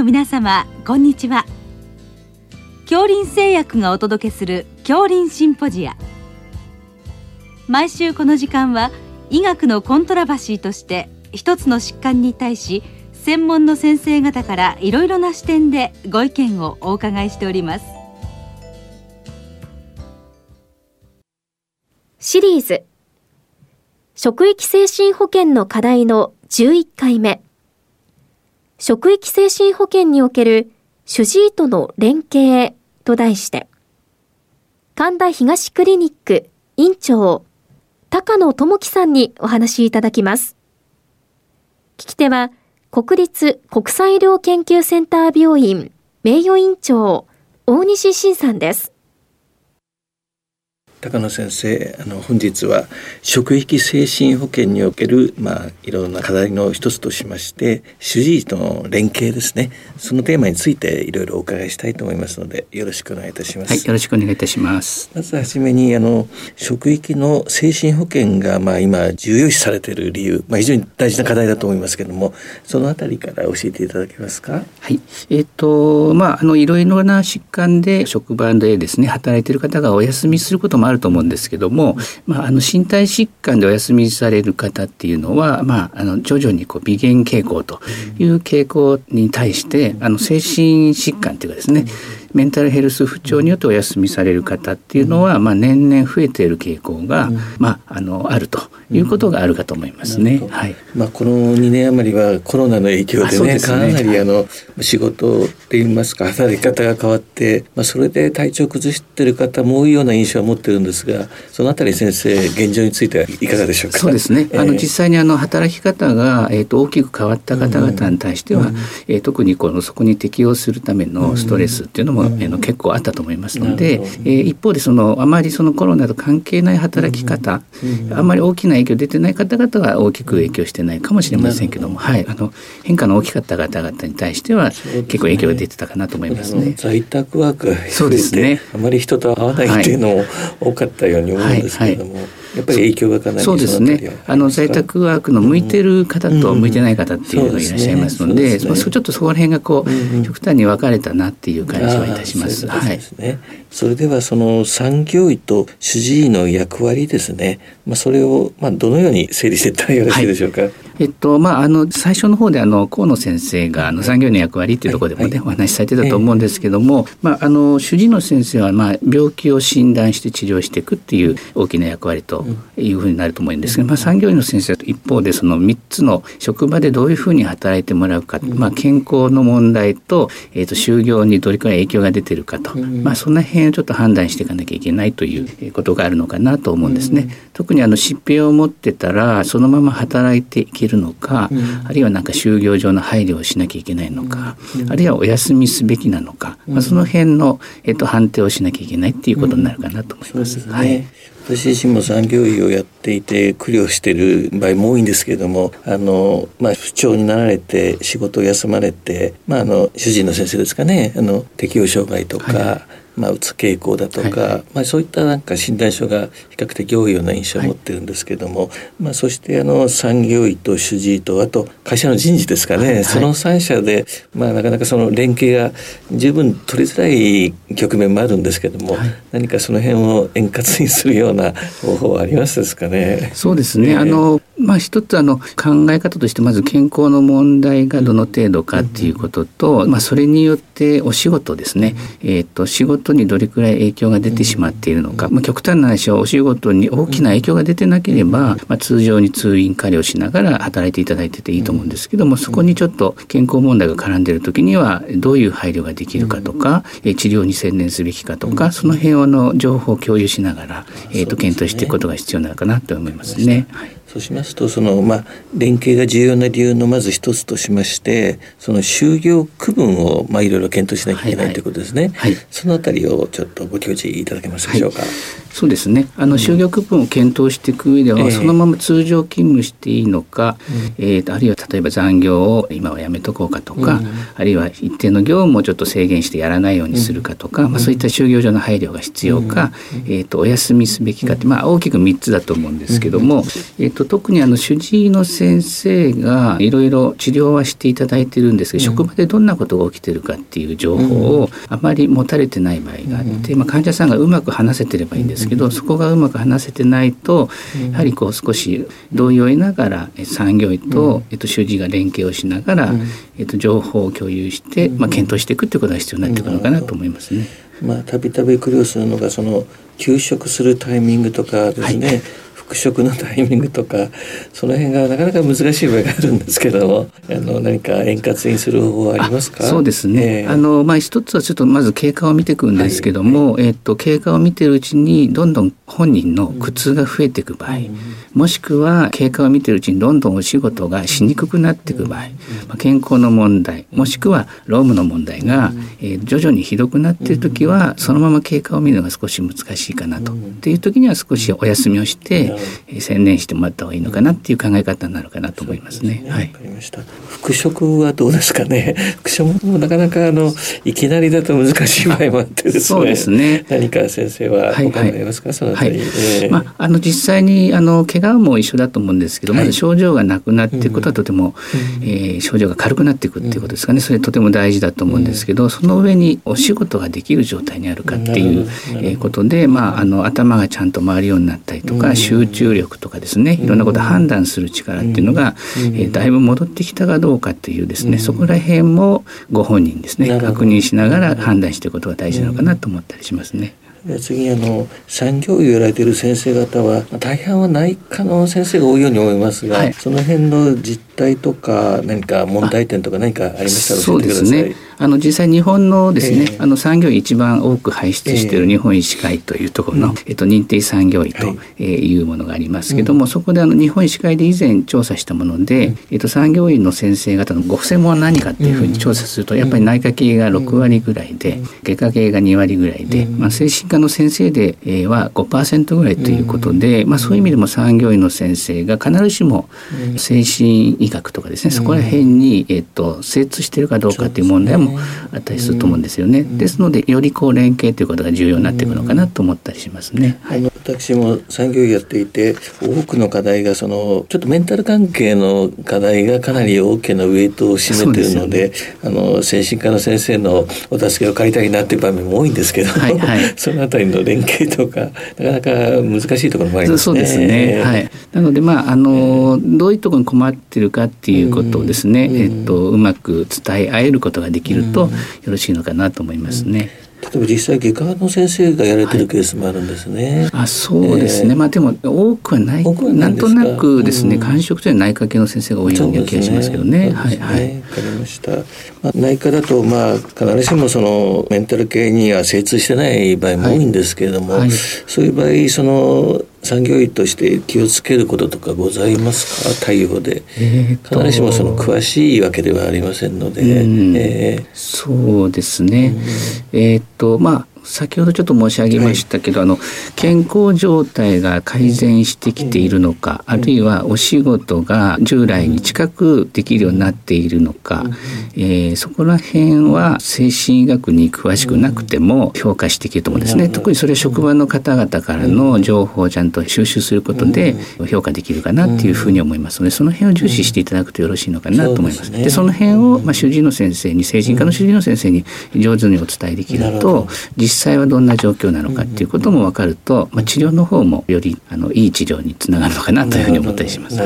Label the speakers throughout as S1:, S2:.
S1: の皆様こんにちは。恐林製薬がお届けする恐林シンポジア。毎週この時間は医学のコントラバシーとして一つの疾患に対し専門の先生方からいろいろな視点でご意見をお伺いしております。
S2: シリーズ。職域精神保健の課題の11回目。職域精神保健における主治医との連携と題して、神田東クリニック院長、高野智樹さんにお話いただきます。聞き手は、国立国際医療研究センター病院名誉院長、大西晋さんです。
S3: 高野先生あの本日は職域精神保健におけるまあいろんな課題の一つとしまして主治医との連携ですねそのテーマについていろいろお伺いしたいと思いますのでよろしくお願いいたします。
S4: はい、よろしくお願いいたします。
S3: まずはじめにあの職域の精神保健がまあ今重要視されている理由、まあ非常に大事な課題だと思いますけれども、そのあたりから教えていただけますか？
S4: はい、えっ、ー、とまああのいろいろな疾患で職場でですね働いている方がお休みすることもあると思うんですけども、まあ、あの身体疾患でお休みされる方っていうのは、まあ、あの徐々にこう微減傾向という傾向に対してあの精神疾患っていうかですねメンタルヘルス不調によってお休みされる方っていうのは、まあ、年々増えている傾向が、まあ、あのあるということがあるかと思いますね。はい。
S3: まあ、この2年余りはコロナの影響でね、ねかなりあの、仕事って言いますか働き方が変わって、まあ、それで体調崩してる方も多いような印象を持ってるんですがそのあたり先生現状についてはいかがでしょうか？
S4: そうですね。あの実際にあの働き方が、えー、と大きく変わった方々に対しては、うん、えー、特にこのそこに適応するためのストレスっていうのも、うん、えー、の結構あったと思いますので、えー、一方でそのあまりそのコロナと関係ない働き方、あん。まり大きな影響出てない方々は大きく影響してないかもしれませんけども、はい、あの変化の大きかった方々に対しては結構影響が出てたかなと思いますね。
S3: 在宅ワークそうですね。あまり人と会わないっていうのも多かったように思うんですけれども。はい。はいやっぱり影響がかなり
S4: そうですね。あの在宅ワークの向いてる方と向いてない方っていうのがいらっしゃいますので,、まあ、ちょっとそこら辺がこう、極端に分かれたなっていう感じはいたします。はい、
S3: それではその産業医と主治医の役割ですね、まあ、それをまあどのように整理していったらよろしいでしょうか？はい
S4: えっとまあ、あの最初の方であの河野先生があの産業医の役割っていうところでもね、はい。はい、お話しされてたと思うんですけども、まあ、あの主治医の先生は、まあ、病気を診断して治療していくっていう大きな役割というふうになると思うんですけど、まあ、産業医の先生と一方でその3つの職場でどういうふうに働いてもらうか、まあ、健康の問題と,、えー、と就業にどれくらい影響が出てるかと、まあ、その辺をちょっと判断していかなきゃいけないということがあるのかなと思うんですね。特にあの疾病を持ってたらそのまま働いていけるのか、あるいはなんか就業上の配慮をしなきゃいけないのか、あるいはお休みすべきなのか、まあ、その辺の、えー、と判定をしなきゃいけないっていうことになるかなと思います。すね、はい。
S3: 私自身も産業医をやっていて苦慮している場合も多いんですけれどもあの、まあ、不調になられて仕事を休まれて、まあ、あの主治医の先生ですかね。あの適応障害とか、はいまあ、うつ傾向だとか、はい、まあ、そういったなんか診断書が比較的多いような印象を持ってるんですけども、はい、まあ、そしてあの産業医と主治医とあと会社の人事ですかね、はい、その3社で、まあ、なかなかその連携が十分取りづらい局面もあるんですけども、何かその辺を円滑にするような方法はありますですかね。
S4: そうですね、あのまあ、一つあの考え方としてまず健康の問題がどの程度かっていうことと、まあ、それによってお仕事ですね、えー、と仕事にどれくらい影響が出てしまっているのか、まあ、極端な話はお仕事に大きな影響が出てなければ、まあ、通常に通院加療しながら働いていただいてていいと思うんですけどもそこにちょっと健康問題が絡んでいる時にはどういう配慮ができるかとか、え治療に専念すべきかとかその辺の情報を共有しながら、えー、と検討していくことが必要なのかなと思いますね。はい
S3: そうしますとその、まあ、連携が重要な理由のまず一つとしましてその就業区分を、まあ、いろいろ検討しなきゃいけないということですね、はい。はい、そのあたりをちょっとご教示いただけますでしょうか？はい
S4: そうですね。あの就業区分を検討していく上では、そのまま通常勤務していいのか、えー、あるいは例えば残業を今はやめとこうかとか、あるいは一定の業務をちょっと制限してやらないようにするかとか、まあ、そういった就業上の配慮が必要か、えー、とお休みすべきかって、まあ、大きく3つだと思うんですけども、えー、と特にあの主治医の先生がいろいろ治療はしていただいてるんですけど、職場でどんなことが起きてるかっていう情報をあまり持たれてない場合があって、まあ、患者さんがうまく話せてればいいんですけどそこがうまく話せてないとやはりこう少し同意を得ながら産業医と、えっと、主治医が連携をしながら、えっと、情報を共有して、まあ、検討していくっていうことが必要になってくるのかなと思いますね。
S3: まあ、たびたび苦慮するのがその休職するタイミングとかですね、はい復職のタイミングとかその辺がなかなか難しい場合があるんですけどもあの何か円滑にする方法はありますか？
S4: そうですね、えー、あのまあ一つはちょっとまず経過を見ていくんですけども、はい、えっと経過を見てるうちにどんどん本人の苦痛が増えていく場合、うん、もしくは経過を見てるうちにどんどんお仕事がしにくくなっていく場合、まあ、健康の問題もしくは労務の問題が、えー、徐々にひどくなっている時はそのまま経過を見るのが少し難しいかなと。っていう時には少しお休みをして、専念してもらった方がいいのかなっていう考え方になるかなと思いますね。
S3: はい。かりました。復職はどうですかね？復職もなかなかあのいきなりだと難しい場合もあってですね。
S4: そうですね。
S3: 何か先生はお考えますか、はいはい、そのあたり。はい
S4: えー、まああの実際にあの怪我も一緒だと思うんですけど、まず症状がなくなっていくことはとても、うん、えー、症状が軽くなっていくっていうことですかね。それとても大事だと思うんですけど、その上にお仕事ができる状態にあるかっていう、えー、ことで、まああの頭がちゃんと回るようになったりとか、集中力とかですね。いろんなことを判断する力っていうのが、えー、だいぶ戻ってきたかどうかっていうですね、そこら辺もご本人ですね確認しながら判断していくことが大事なのかなと思ったりしますね。
S3: 次あの産業医をやられている先生方は大半は内科の先生が多いように思いますが、はい、その辺の実態とか何か問題点とか何かありましたら教えてください。
S4: あの実際日本のですね、えー、あの産業医一番多く輩出している日本医師会というところの、えー、えっと、認定産業医とい。うものがありますけども、はい、そこであの日本医師会で以前調査したもので、うん、えっと、産業医の先生方のご専門は何かっていうふうに調査すると、やっぱり内科系が6割ぐらいで、外科系が2割ぐらいで、まあ、精神科の先生では5%ぐらいということで、まあ、そういう意味でも産業医の先生が必ずしも精神医学とかですねそこら辺に、えっと、精通しているかどうかっていう問題もあったりすると思うんですよね。ですのでよりこう連携ということが重要になっていくのかなと思ったりしますね。
S3: はい、私も産業医やっていて多くの課題がそのちょっとメンタル関係の課題がかなり大きなウエイトを占めているので、ね、あの精神科の先生のお助けを借りたいなっていう場面も多いんですけど、はいはい、そのあたりの連携とかなかなか難しいところもありますね。
S4: そうですね。はい。なのでまああのどういうところに困ってるかっていうことをですね、えっとうまく伝え合えることができるとよろしいのかなと思いますね。
S3: 例えば実際外科の先生がやられてるケースもあるんですね。
S4: はい、あそうですね、えー、まあでも多くはないなんとなくですね、うん、感触というのは内科系の先生が多いような気がしますけどね。ねはいはい。わ
S3: かりました。まあ、内科だとまあ必ずしもそのメンタル系には精通してない場合も多いんですけれども、はいはい、そういう場合その産業医として気をつけることとかございますか？対応で、えー、必ずしもその詳しいわけではありませんので、
S4: うん。えー、そうですね、うん、えっとまあ先ほどちょっと申し上げましたけど、はい、あの健康状態が改善してきているのか、うん、あるいはお仕事が従来に近くできるようになっているのか、うん、えー、そこら辺は精神医学に詳しくなくても評価していけると思うんですね、うん、特にそれは職場の方々からの情報をちゃんと収集することで評価できるかなっていうふうに思いますのでその辺を重視していただくとよろしいのかなと思います。でその辺を、まあ、主治医の先生に精神科の主治医の先生に上手にお伝えできると実実際はどんな状況なのかっていうことも分かると、まあ、治療の方もよりあのいい治療につながるのかなというふうに思ったりします。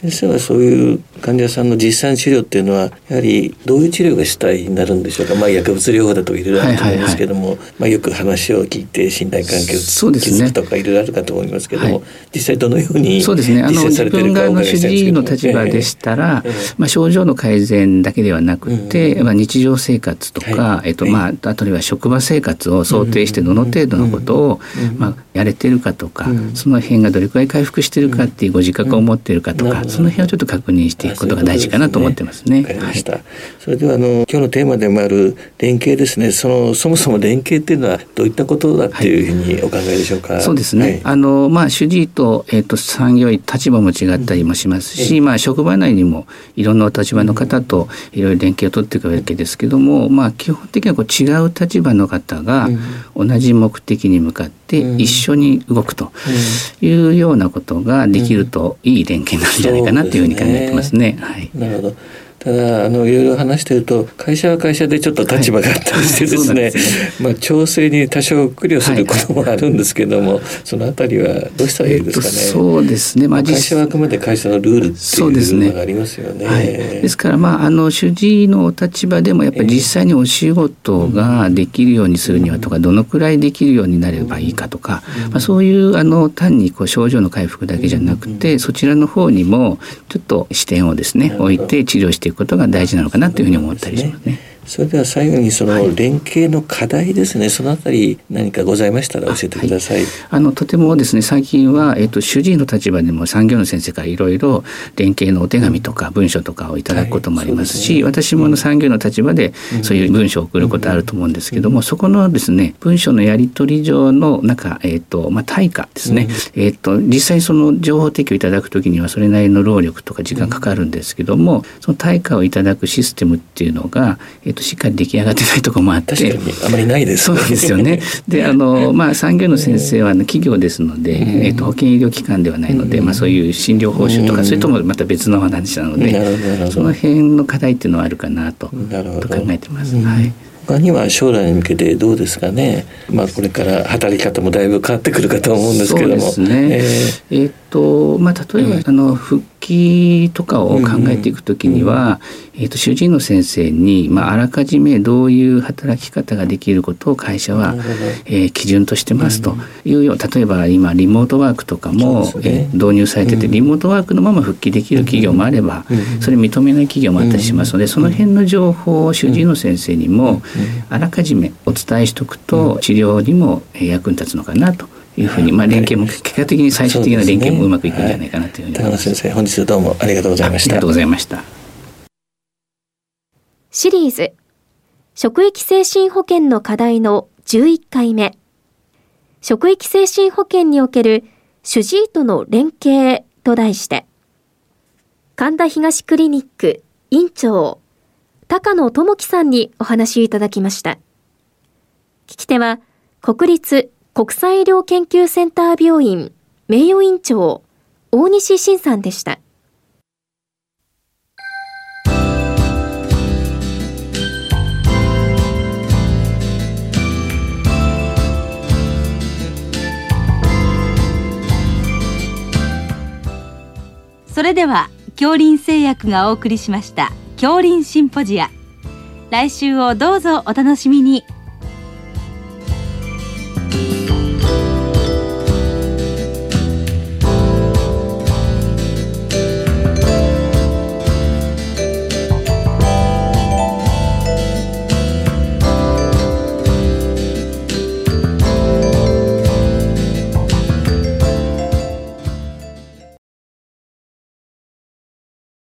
S3: 先生はそういう患者さんの実際の治療っていうのはやはりどういう治療が主体になるんでしょうか、まあ、薬物療法だといろいろあると思うんですけども、まあ、よく話を聞いて信頼関係を築くとかいろいろあるかと思いますけども、ね実際どのように
S4: そうですね。あの自分側の主治医の立場でしたら、えー、まあ、症状の改善だけではなくて、うん、まあ、日常生活とか、はい、えっとまあ、あとは職場生活を想定してどの程度のことを、まあ、やれてるかとか、その辺がどれくらい回復してるかっていうご自覚を持っているかとか、その辺をちょっと確認していくことが大事かなと思ってますね。
S3: わ、ね、かりました。はい、それではあの今日のテーマでもある連携ですね。そのそもそも連携っていうのはどういったことだっていうふうにお考えでしょうか？はい、
S4: そうですね。はい、あのまあ主治医とえっ、ー、と産業医立場も違ったりもしますし、うん、まあ職場内にもいろんなお立場の方といろいろ連携を取っていくわけですけども、まあ基本的にはこう違う立場の方が同じ目的に向かって一緒に動くというようなことができるといい連携になるんじゃないかなというふうに考えてますね。はい、
S3: なるほどただあのいろいろ話してると会社は会社でちょっと立場があったりしてですねまあ調整に多少苦慮することもあるんですけども、はい、そのあたりはどうしたらいいですかね。え
S4: っと、そうですね。
S3: まあ会社はあくまで会社のルールっていうのがありますよね。
S4: ねはい、ですからまああの主治医のお立場でもやっぱり実際にお仕事ができるようにするにはとか、どのくらいできるようになればいいかとか、まあそういうあの単にこう症状の回復だけじゃなくて、そちらの方にもちょっと視点をですね置いて治療していくことが大事なのかなというふうに思ったりしますね。
S3: それでは最後にその連携の課題ですね、はい、そのあたり何かございましたら教えてください。あはい、
S4: あのとてもですね最近はえっ、と主治医の立場でも産業の先生からいろいろ連携のお手紙とか文書とかをいただくこともありますし、はい。すね、私もの産業の立場でそういう文書を送ることあると思うんですけども、うん、そこのですね文書のやり取り上のなんかえっ、とまあ対価ですね、うん、えっ、と実際その情報提供いただくときにはそれなりの労力とか時間かかるんですけども、その対価をいただくシステムっていうのがえっ、としっかり出来上がってないところもあって。
S3: あまりないです、
S4: ね、そうですよね。であの、まあ、産業の先生は企業ですので、えー、と保険医療機関ではないので、まあ、そういう診療報酬とか、それともまた別の話なのでその辺の課題っていうのはあるかなとと考えてます。はい。
S3: 他には将来に向けてどうですかね、まあ、これから働き方もだいぶ変わってくるかと思うんですけども。
S4: そうですね、えー、えー、っとまあ、例えば、うん、あの復帰とかを考えていくときには、うん、えー、と主治医の先生に、まあ、あらかじめどういう働き方ができることを会社は、えー、基準としてますと。いうよう例えば今リモートワークとかも、ね、えー、導入されてて、リモートワークのまま復帰できる企業もあれば、それ認めない企業もあったりしますので、その辺の情報を主治医の先生にも、あらかじめお伝えしておくと治療にも役に立つのかなというふうに、まあ、連携も結果的に最終的な連携もうまくいくんじゃないかなというふうに
S3: 思います。先生本日どうもありがとうございました。あ
S4: りがとうございました。
S2: シリーズ職域精神保健の課題の11回目職域精神保健における主治医との連携と題して神田東クリニック院長高野智樹さんにお話いただきました。聞き手は、国立国際医療研究センター病院名誉院長、大西晋さんでした。
S1: それでは、京林製薬がお送りしました。恐林シンポジア来週をどうぞお楽しみに Bye.